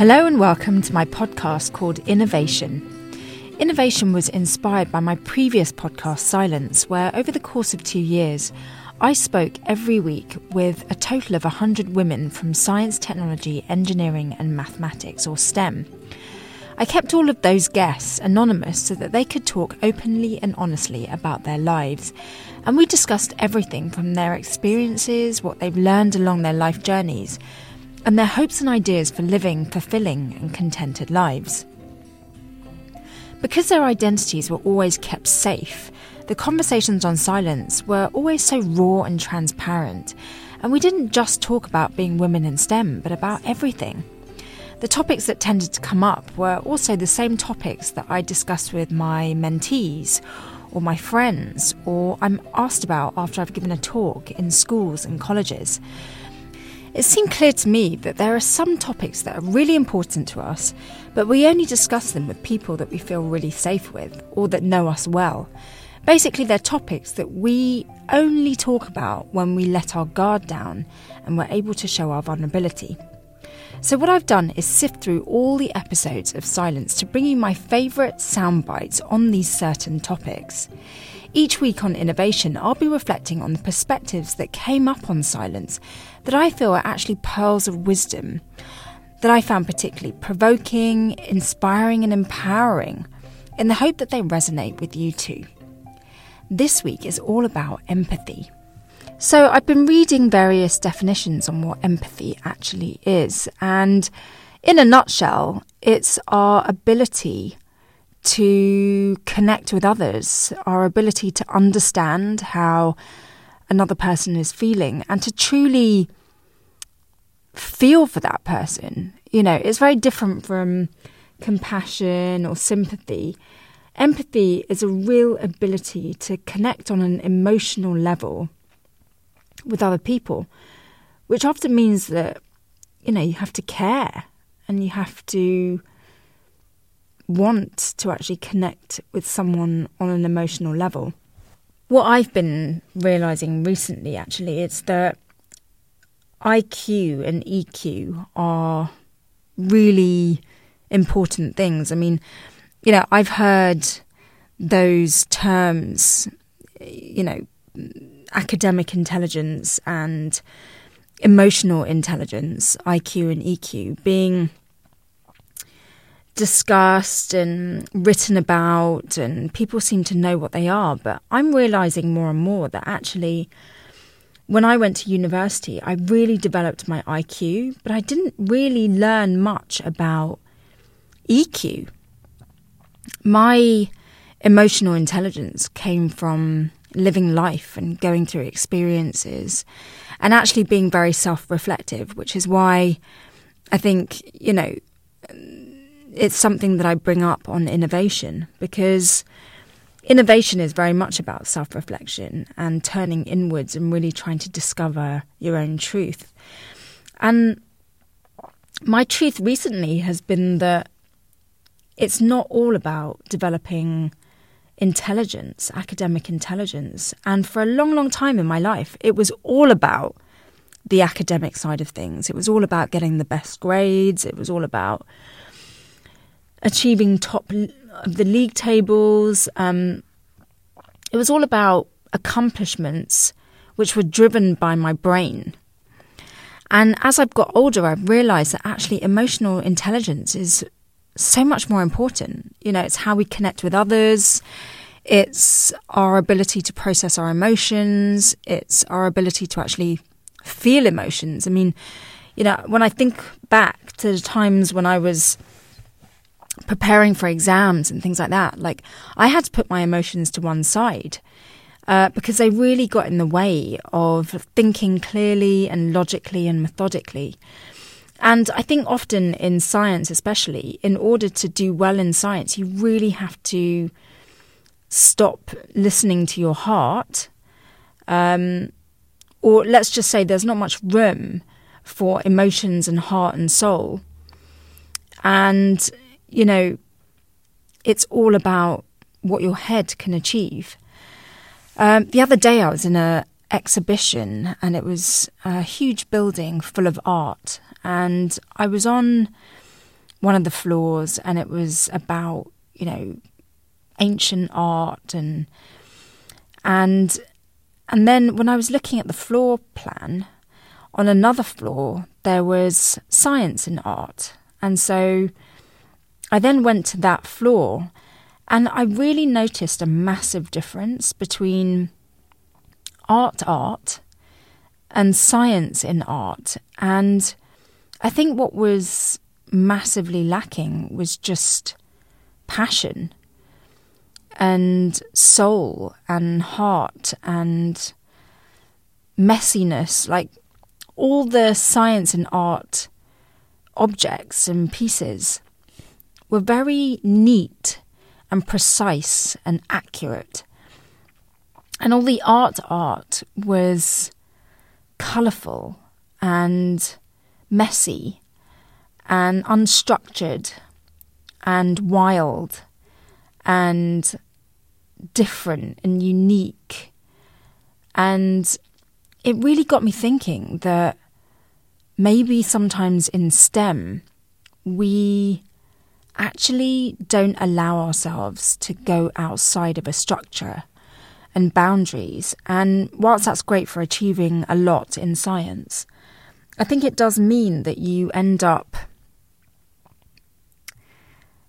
Hello and welcome to my podcast called Innovation. Innovation was inspired by my previous podcast, Silence, where over the course of two years, I spoke every week with a total of 100 women from science, technology, engineering, and mathematics, or STEM. I kept all of those guests anonymous so that they could talk openly and honestly about their lives. And we discussed everything from their experiences, what they've learned along their life journeys, and their hopes and ideas for living fulfilling and contented lives. Because their identities were always kept safe, the conversations on silence were always so raw and transparent, and we didn't just talk about being women in STEM, but about everything. The topics that tended to come up were also the same topics that I discussed with my mentees or my friends, or I'm asked about after I've given a talk in schools and colleges. It seemed clear to me that there are some topics that are really important to us, but we only discuss them with people that we feel really safe with or that know us well. Basically, they're topics that we only talk about when we let our guard down and we're able to show our vulnerability. So, what I've done is sift through all the episodes of Silence to bring you my favourite sound bites on these certain topics. Each week on Innovation, I'll be reflecting on the perspectives that came up on Silence that I feel are actually pearls of wisdom that I found particularly provoking, inspiring, and empowering in the hope that they resonate with you too. This week is all about empathy. So, I've been reading various definitions on what empathy actually is, and in a nutshell, it's our ability to connect with others, our ability to understand how another person is feeling, and to truly feel for that person. You know, it's very different from compassion or sympathy. Empathy is a real ability to connect on an emotional level with other people, which often means that, you know, you have to care and you have to want to actually connect with someone on an emotional level. What I've been realizing recently actually is that IQ and EQ are really important things. I mean, you know, I've heard those terms, you know, academic intelligence and emotional intelligence, IQ and EQ, being discussed and written about, and people seem to know what they are. But I'm realizing more and more that actually when I went to university, I really developed my IQ, but I didn't really learn much about EQ. My emotional intelligence came from living life and going through experiences and actually being very self reflective, which is why I think, you know, it's something that I bring up on innovation because innovation is very much about self reflection and turning inwards and really trying to discover your own truth. And my truth recently has been that it's not all about developing intelligence, academic intelligence. And for a long, long time in my life, it was all about the academic side of things. It was all about getting the best grades. It was all about achieving top of the league tables. Um, it was all about accomplishments which were driven by my brain. And as I've got older, I've realized that actually emotional intelligence is so much more important. You know, it's how we connect with others, it's our ability to process our emotions, it's our ability to actually feel emotions. I mean, you know, when I think back to the times when I was preparing for exams and things like that, like I had to put my emotions to one side uh, because they really got in the way of thinking clearly and logically and methodically. And I think often in science, especially, in order to do well in science, you really have to stop listening to your heart. Um, or let's just say there's not much room for emotions and heart and soul. And you know, it's all about what your head can achieve. Um, the other day, I was in a exhibition, and it was a huge building full of art, and I was on one of the floors, and it was about you know ancient art and and and then when I was looking at the floor plan, on another floor there was science and art, and so I then went to that floor, and I really noticed a massive difference between art art and science in art and I think what was massively lacking was just passion and soul and heart and messiness. Like all the science and art objects and pieces were very neat and precise and accurate. And all the art art was colourful and messy and unstructured and wild and different and unique. And it really got me thinking that maybe sometimes in STEM, we actually don't allow ourselves to go outside of a structure and boundaries. And whilst that's great for achieving a lot in science, I think it does mean that you end up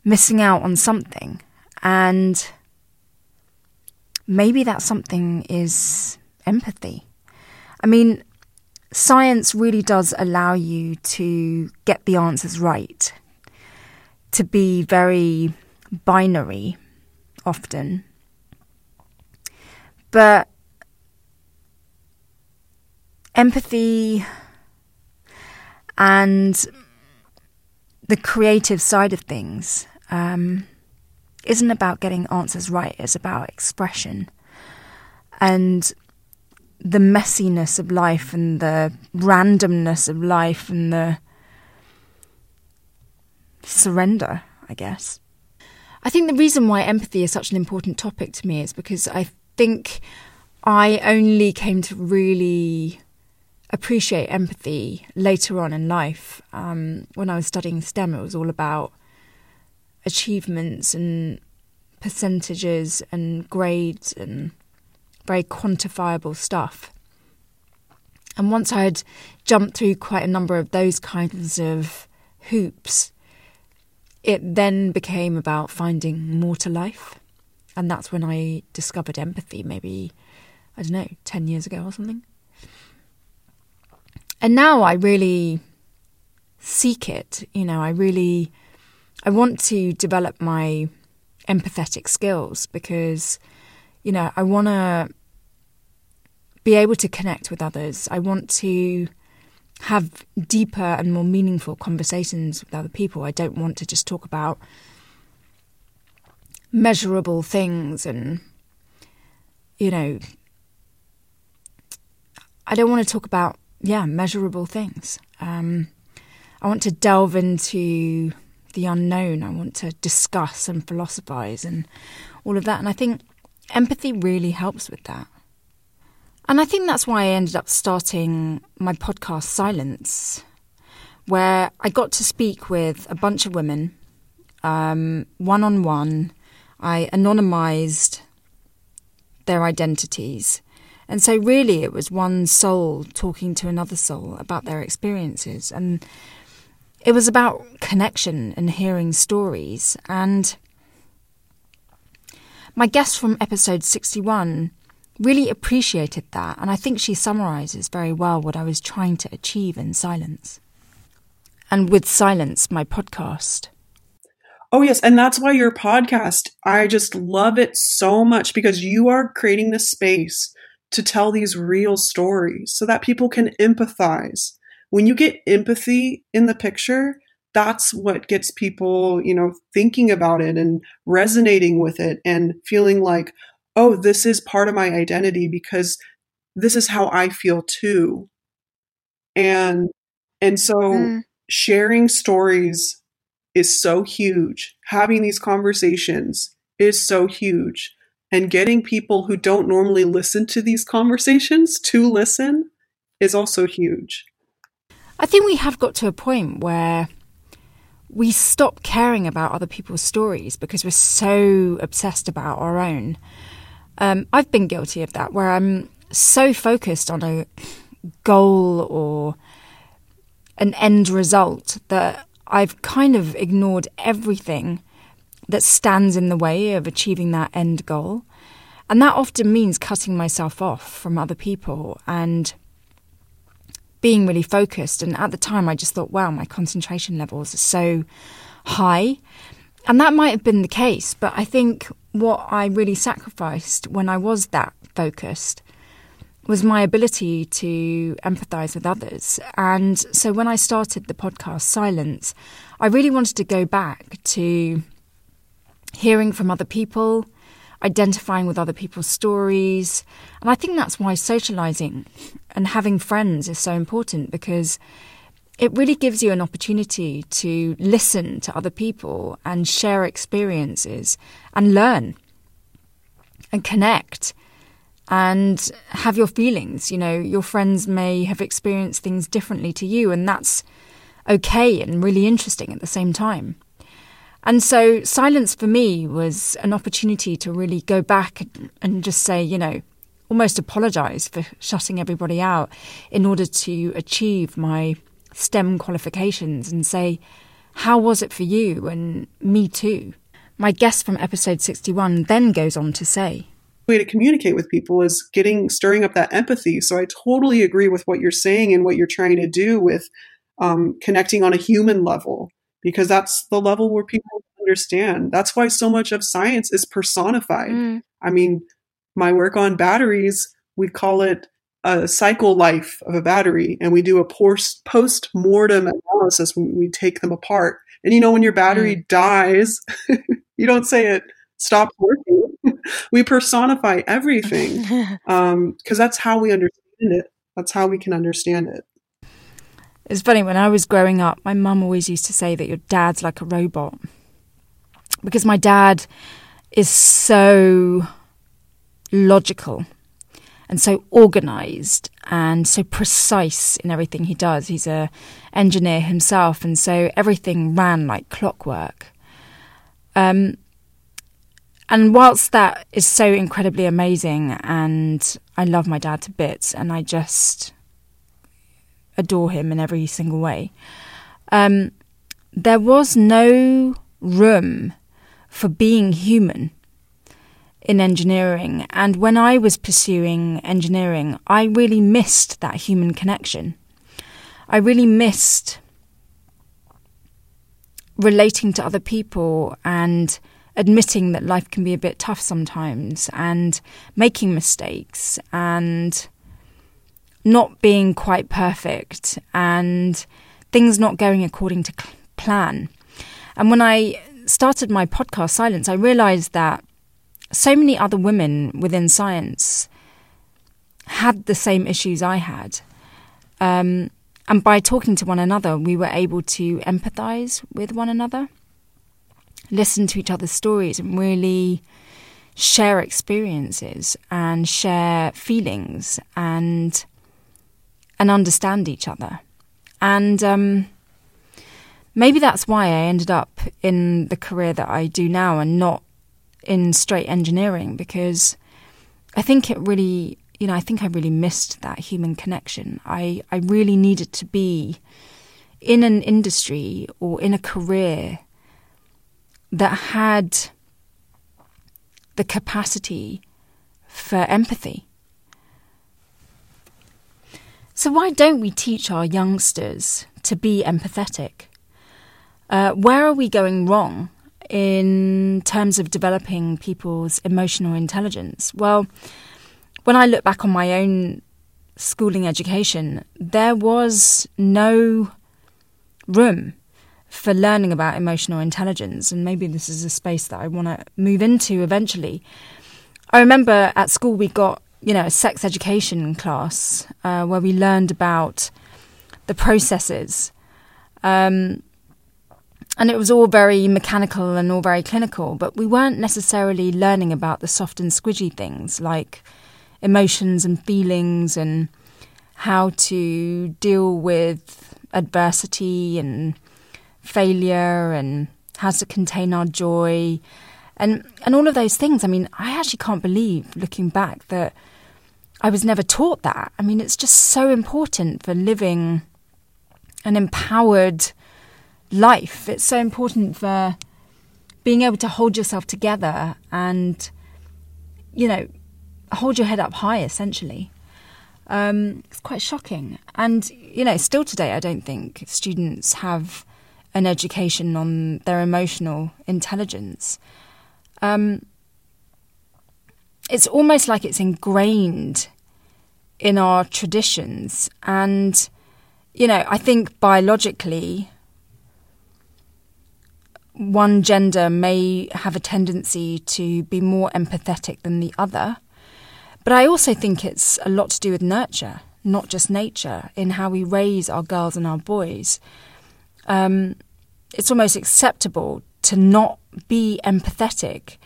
missing out on something. And maybe that something is empathy. I mean, science really does allow you to get the answers right, to be very binary often. But empathy and the creative side of things um, isn't about getting answers right, it's about expression. And the messiness of life and the randomness of life and the surrender, I guess. I think the reason why empathy is such an important topic to me is because I think I only came to really appreciate empathy later on in life. Um, when I was studying STEM, it was all about achievements and percentages and grades and very quantifiable stuff. And once I had jumped through quite a number of those kinds of hoops, it then became about finding more to life. And that's when I discovered empathy, maybe, I don't know, 10 years ago or something. And now I really seek it. You know, I really, I want to develop my empathetic skills because, you know, I want to be able to connect with others. I want to have deeper and more meaningful conversations with other people. I don't want to just talk about measurable things and, you know, I don't want to talk about, yeah, measurable things. Um, I want to delve into the unknown. I want to discuss and philosophize and all of that. And I think empathy really helps with that. And I think that's why I ended up starting my podcast, Silence, where I got to speak with a bunch of women, one on one, I anonymized their identities. And so, really, it was one soul talking to another soul about their experiences. And it was about connection and hearing stories. And my guest from episode 61 really appreciated that. And I think she summarizes very well what I was trying to achieve in silence. And with silence, my podcast. Oh, yes. And that's why your podcast, I just love it so much because you are creating the space to tell these real stories so that people can empathize. When you get empathy in the picture, that's what gets people, you know, thinking about it and resonating with it and feeling like, oh, this is part of my identity because this is how I feel too. And and so mm. sharing stories is so huge. Having these conversations is so huge. And getting people who don't normally listen to these conversations to listen is also huge. I think we have got to a point where we stop caring about other people's stories because we're so obsessed about our own. Um, I've been guilty of that, where I'm so focused on a goal or an end result that I've kind of ignored everything that stands in the way of achieving that end goal. And that often means cutting myself off from other people and being really focused. And at the time, I just thought, wow, my concentration levels are so high. And that might have been the case, but I think what I really sacrificed when I was that focused was my ability to empathize with others. And so when I started the podcast Silence, I really wanted to go back to hearing from other people, identifying with other people's stories. And I think that's why socializing and having friends is so important because it really gives you an opportunity to listen to other people and share experiences and learn and connect and have your feelings. You know, your friends may have experienced things differently to you, and that's okay and really interesting at the same time. And so, silence for me was an opportunity to really go back and just say, you know, almost apologize for shutting everybody out in order to achieve my STEM qualifications and say, how was it for you? And me too. My guest from episode 61 then goes on to say, way to communicate with people is getting stirring up that empathy. So I totally agree with what you're saying and what you're trying to do with um, connecting on a human level because that's the level where people understand. That's why so much of science is personified. Mm. I mean, my work on batteries, we call it a cycle life of a battery, and we do a post mortem analysis when we take them apart. And you know, when your battery mm. dies, you don't say it stopped working. we personify everything because um, that's how we understand it. That's how we can understand it. It's funny, when I was growing up, my mum always used to say that your dad's like a robot. Because my dad is so logical and so organized and so precise in everything he does. He's a engineer himself, and so everything ran like clockwork. Um, and whilst that is so incredibly amazing, and I love my dad to bits, and I just adore him in every single way. Um, there was no room for being human in engineering. And when I was pursuing engineering, I really missed that human connection. I really missed relating to other people and admitting that life can be a bit tough sometimes and making mistakes and not being quite perfect and things not going according to plan. And when I started my podcast, Silence, I realized that so many other women within science had the same issues I had. Um, and by talking to one another, we were able to empathize with one another, listen to each other's stories, and really share experiences and share feelings and and understand each other. And um, maybe that's why I ended up in the career that I do now and not in straight engineering because I think it really, you know, I think I really missed that human connection. I, I really needed to be in an industry or in a career that had the capacity for empathy so, why don't we teach our youngsters to be empathetic? Uh, where are we going wrong in terms of developing people's emotional intelligence? Well, when I look back on my own schooling education, there was no room for learning about emotional intelligence, and maybe this is a space that I want to move into eventually. I remember at school we got you know, a sex education class uh, where we learned about the processes. Um, and it was all very mechanical and all very clinical, but we weren't necessarily learning about the soft and squidgy things like emotions and feelings and how to deal with adversity and failure and how to contain our joy and and all of those things. I mean, I actually can't believe looking back that I was never taught that. I mean, it's just so important for living an empowered life. It's so important for being able to hold yourself together and, you know, hold your head up high, essentially. Um, it's quite shocking. And, you know, still today, I don't think students have an education on their emotional intelligence. Um, it's almost like it's ingrained in our traditions. And, you know, I think biologically, one gender may have a tendency to be more empathetic than the other. But I also think it's a lot to do with nurture, not just nature, in how we raise our girls and our boys. Um, it's almost acceptable to not be empathetic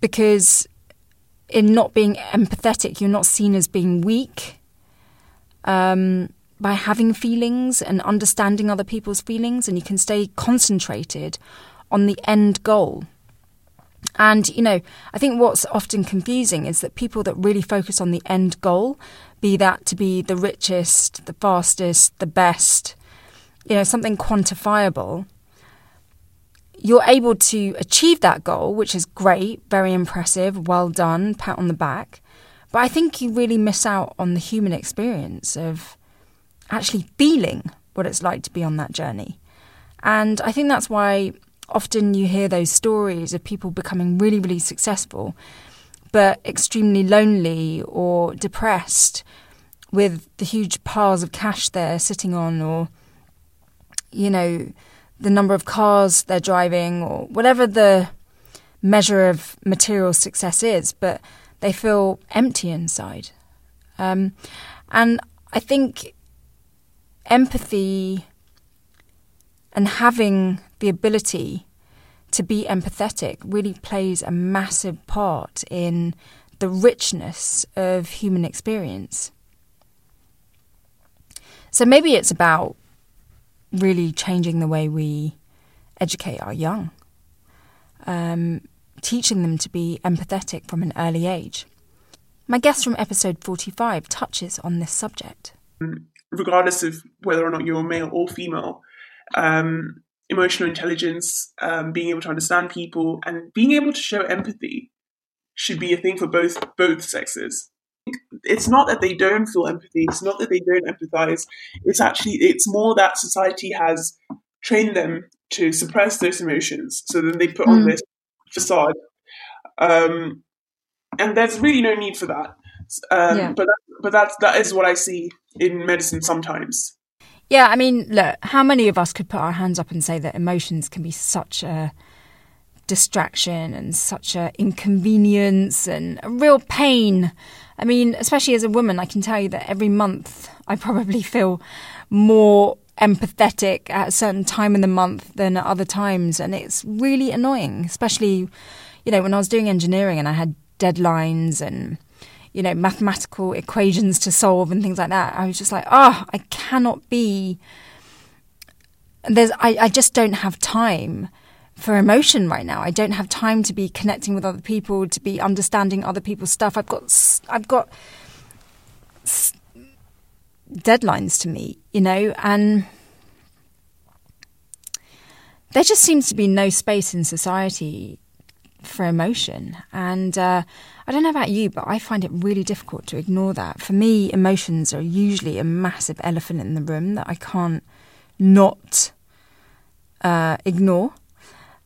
because in not being empathetic, you're not seen as being weak. Um, by having feelings and understanding other people's feelings, and you can stay concentrated on the end goal. And, you know, I think what's often confusing is that people that really focus on the end goal, be that to be the richest, the fastest, the best, you know, something quantifiable, you're able to achieve that goal, which is great, very impressive, well done, pat on the back. But I think you really miss out on the human experience of actually feeling what it's like to be on that journey. And I think that's why often you hear those stories of people becoming really, really successful, but extremely lonely or depressed with the huge piles of cash they're sitting on, or, you know, the number of cars they're driving, or whatever the measure of material success is, but they feel empty inside. Um, and I think empathy and having the ability to be empathetic really plays a massive part in the richness of human experience. So maybe it's about really changing the way we educate our young, um, teaching them to be empathetic from an early age. My guest from episode 45 touches on this subject. Mm regardless of whether or not you're male or female, um, emotional intelligence, um, being able to understand people, and being able to show empathy should be a thing for both both sexes. It's not that they don't feel empathy. It's not that they don't empathize. It's actually it's more that society has trained them to suppress those emotions. So then they put mm. on this facade, um, and there's really no need for that. Um, yeah. But that, but that's that is what I see in medicine sometimes. Yeah, I mean, look, how many of us could put our hands up and say that emotions can be such a distraction and such a inconvenience and a real pain? I mean, especially as a woman, I can tell you that every month I probably feel more empathetic at a certain time in the month than at other times, and it's really annoying, especially, you know, when I was doing engineering and I had deadlines and you know, mathematical equations to solve and things like that. I was just like, oh, I cannot be. There's, I, I just don't have time for emotion right now. I don't have time to be connecting with other people, to be understanding other people's stuff. I've got, I've got deadlines to meet, you know, and there just seems to be no space in society for emotion. And uh, I don't know about you, but I find it really difficult to ignore that. For me, emotions are usually a massive elephant in the room that I can't not uh, ignore.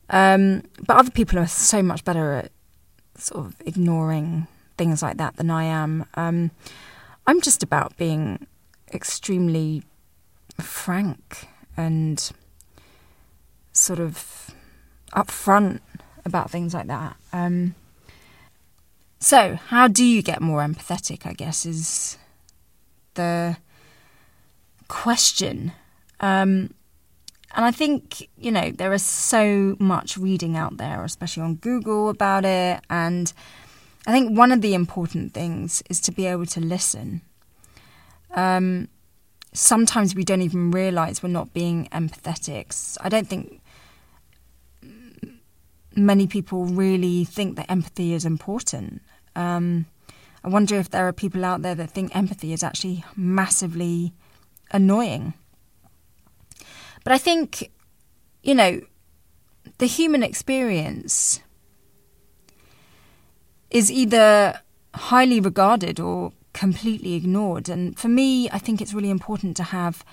Um, but other people are so much better at sort of ignoring things like that than I am. Um, I'm just about being extremely frank and sort of upfront about things like that. Um, so, how do you get more empathetic? I guess is the question. Um, and I think, you know, there is so much reading out there, especially on Google about it. And I think one of the important things is to be able to listen. Um, sometimes we don't even realize we're not being empathetic. I don't think many people really think that empathy is important. Um, I wonder if there are people out there that think empathy is actually massively annoying. But I think, you know, the human experience is either highly regarded or completely ignored. And for me, I think it's really important to have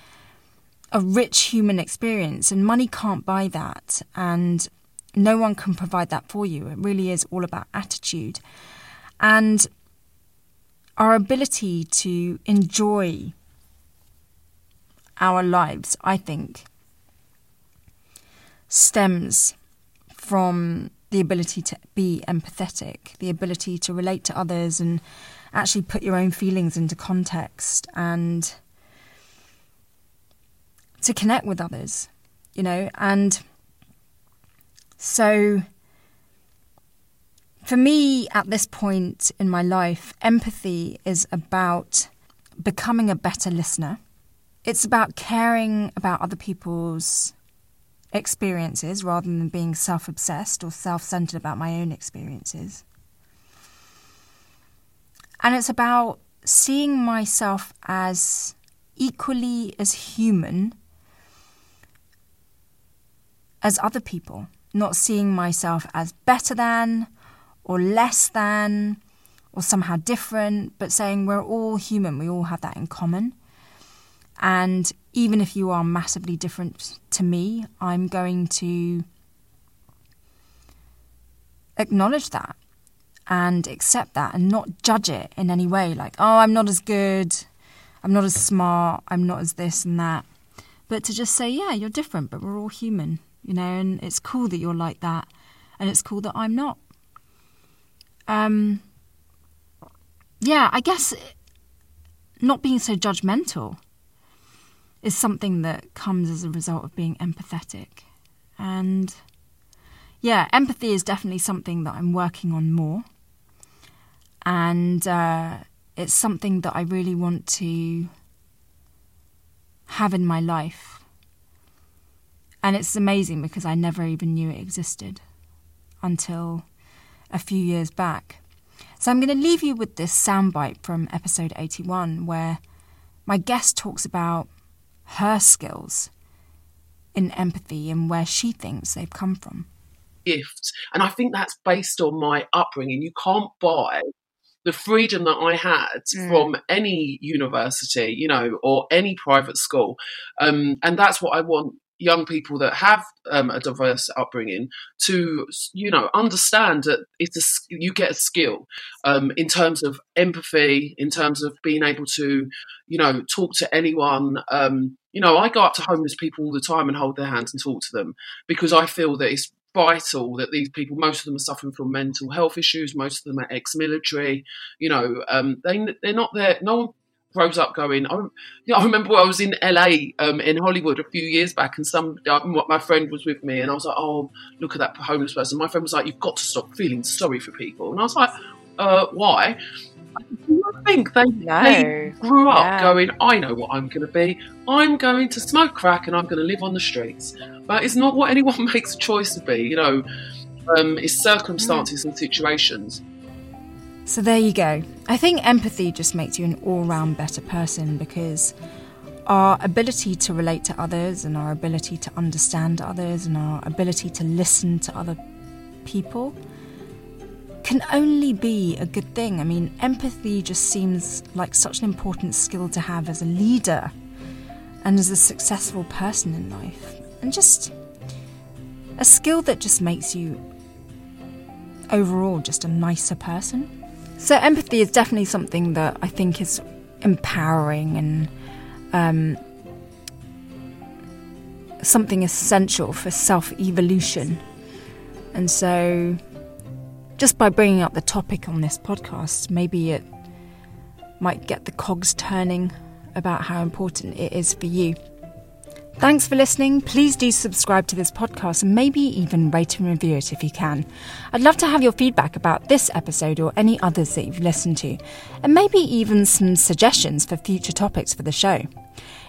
a rich human experience, and money can't buy that. And no one can provide that for you. It really is all about attitude. And our ability to enjoy our lives, I think, stems from the ability to be empathetic, the ability to relate to others and actually put your own feelings into context and to connect with others, you know, and so for me at this point in my life, empathy is about becoming a better listener. It's about caring about other people's experiences rather than being self obsessed or self centered about my own experiences. And it's about seeing myself as equally as human as other people, not seeing myself as better than or less than or somehow different, but saying we're all human, we all have that in common. And even if you are massively different to me, I'm going to acknowledge that and accept that and not judge it in any way like, oh, I'm not as good, I'm not as smart, I'm not as this and that. But to just say, yeah, you're different, but we're all human, you know, and it's cool that you're like that, and it's cool that I'm not. Um, yeah, I guess not being so judgmental is something that comes as a result of being empathetic. And yeah, empathy is definitely something that I'm working on more. And uh, it's something that I really want to have in my life. And it's amazing because I never even knew it existed until a few years back. So I'm going to leave you with this soundbite from episode 81 where my guest talks about her skills in empathy and where she thinks they've come from. Gifts. And I think that's based on my upbringing. You can't buy the freedom that I had mm. from any university, you know, or any private school. Um, and that's what I want young people that have um, a diverse upbringing to you know understand that it's a, you get a skill um, in terms of empathy in terms of being able to you know talk to anyone um, you know i go up to homeless people all the time and hold their hands and talk to them because i feel that it's vital that these people most of them are suffering from mental health issues most of them are ex-military you know um, they, they're not there no one grows up going. I, I remember I was in LA um, in Hollywood a few years back, and some uh, my friend was with me, and I was like, "Oh, look at that homeless person." My friend was like, "You've got to stop feeling sorry for people," and I was like, uh, "Why?" I think they, no. they grew up yeah. going, I know what I'm going to be. I'm going to smoke crack and I'm going to live on the streets. But it's not what anyone makes a choice to be, you know, um, it's circumstances mm. and situations. So there you go. I think empathy just makes you an all round better person because our ability to relate to others and our ability to understand others and our ability to listen to other people can only be a good thing. I mean, empathy just seems like such an important skill to have as a leader and as a successful person in life. And just a skill that just makes you overall just a nicer person. So, empathy is definitely something that I think is empowering and um, something essential for self evolution. And so, just by bringing up the topic on this podcast, maybe it might get the cogs turning about how important it is for you. Thanks for listening. Please do subscribe to this podcast and maybe even rate and review it if you can. I'd love to have your feedback about this episode or any others that you've listened to, and maybe even some suggestions for future topics for the show.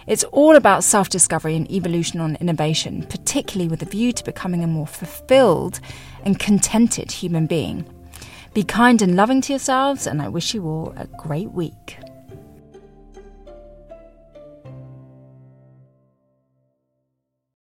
It's all about self discovery and evolution on innovation, particularly with a view to becoming a more fulfilled and contented human being. Be kind and loving to yourselves, and I wish you all a great week.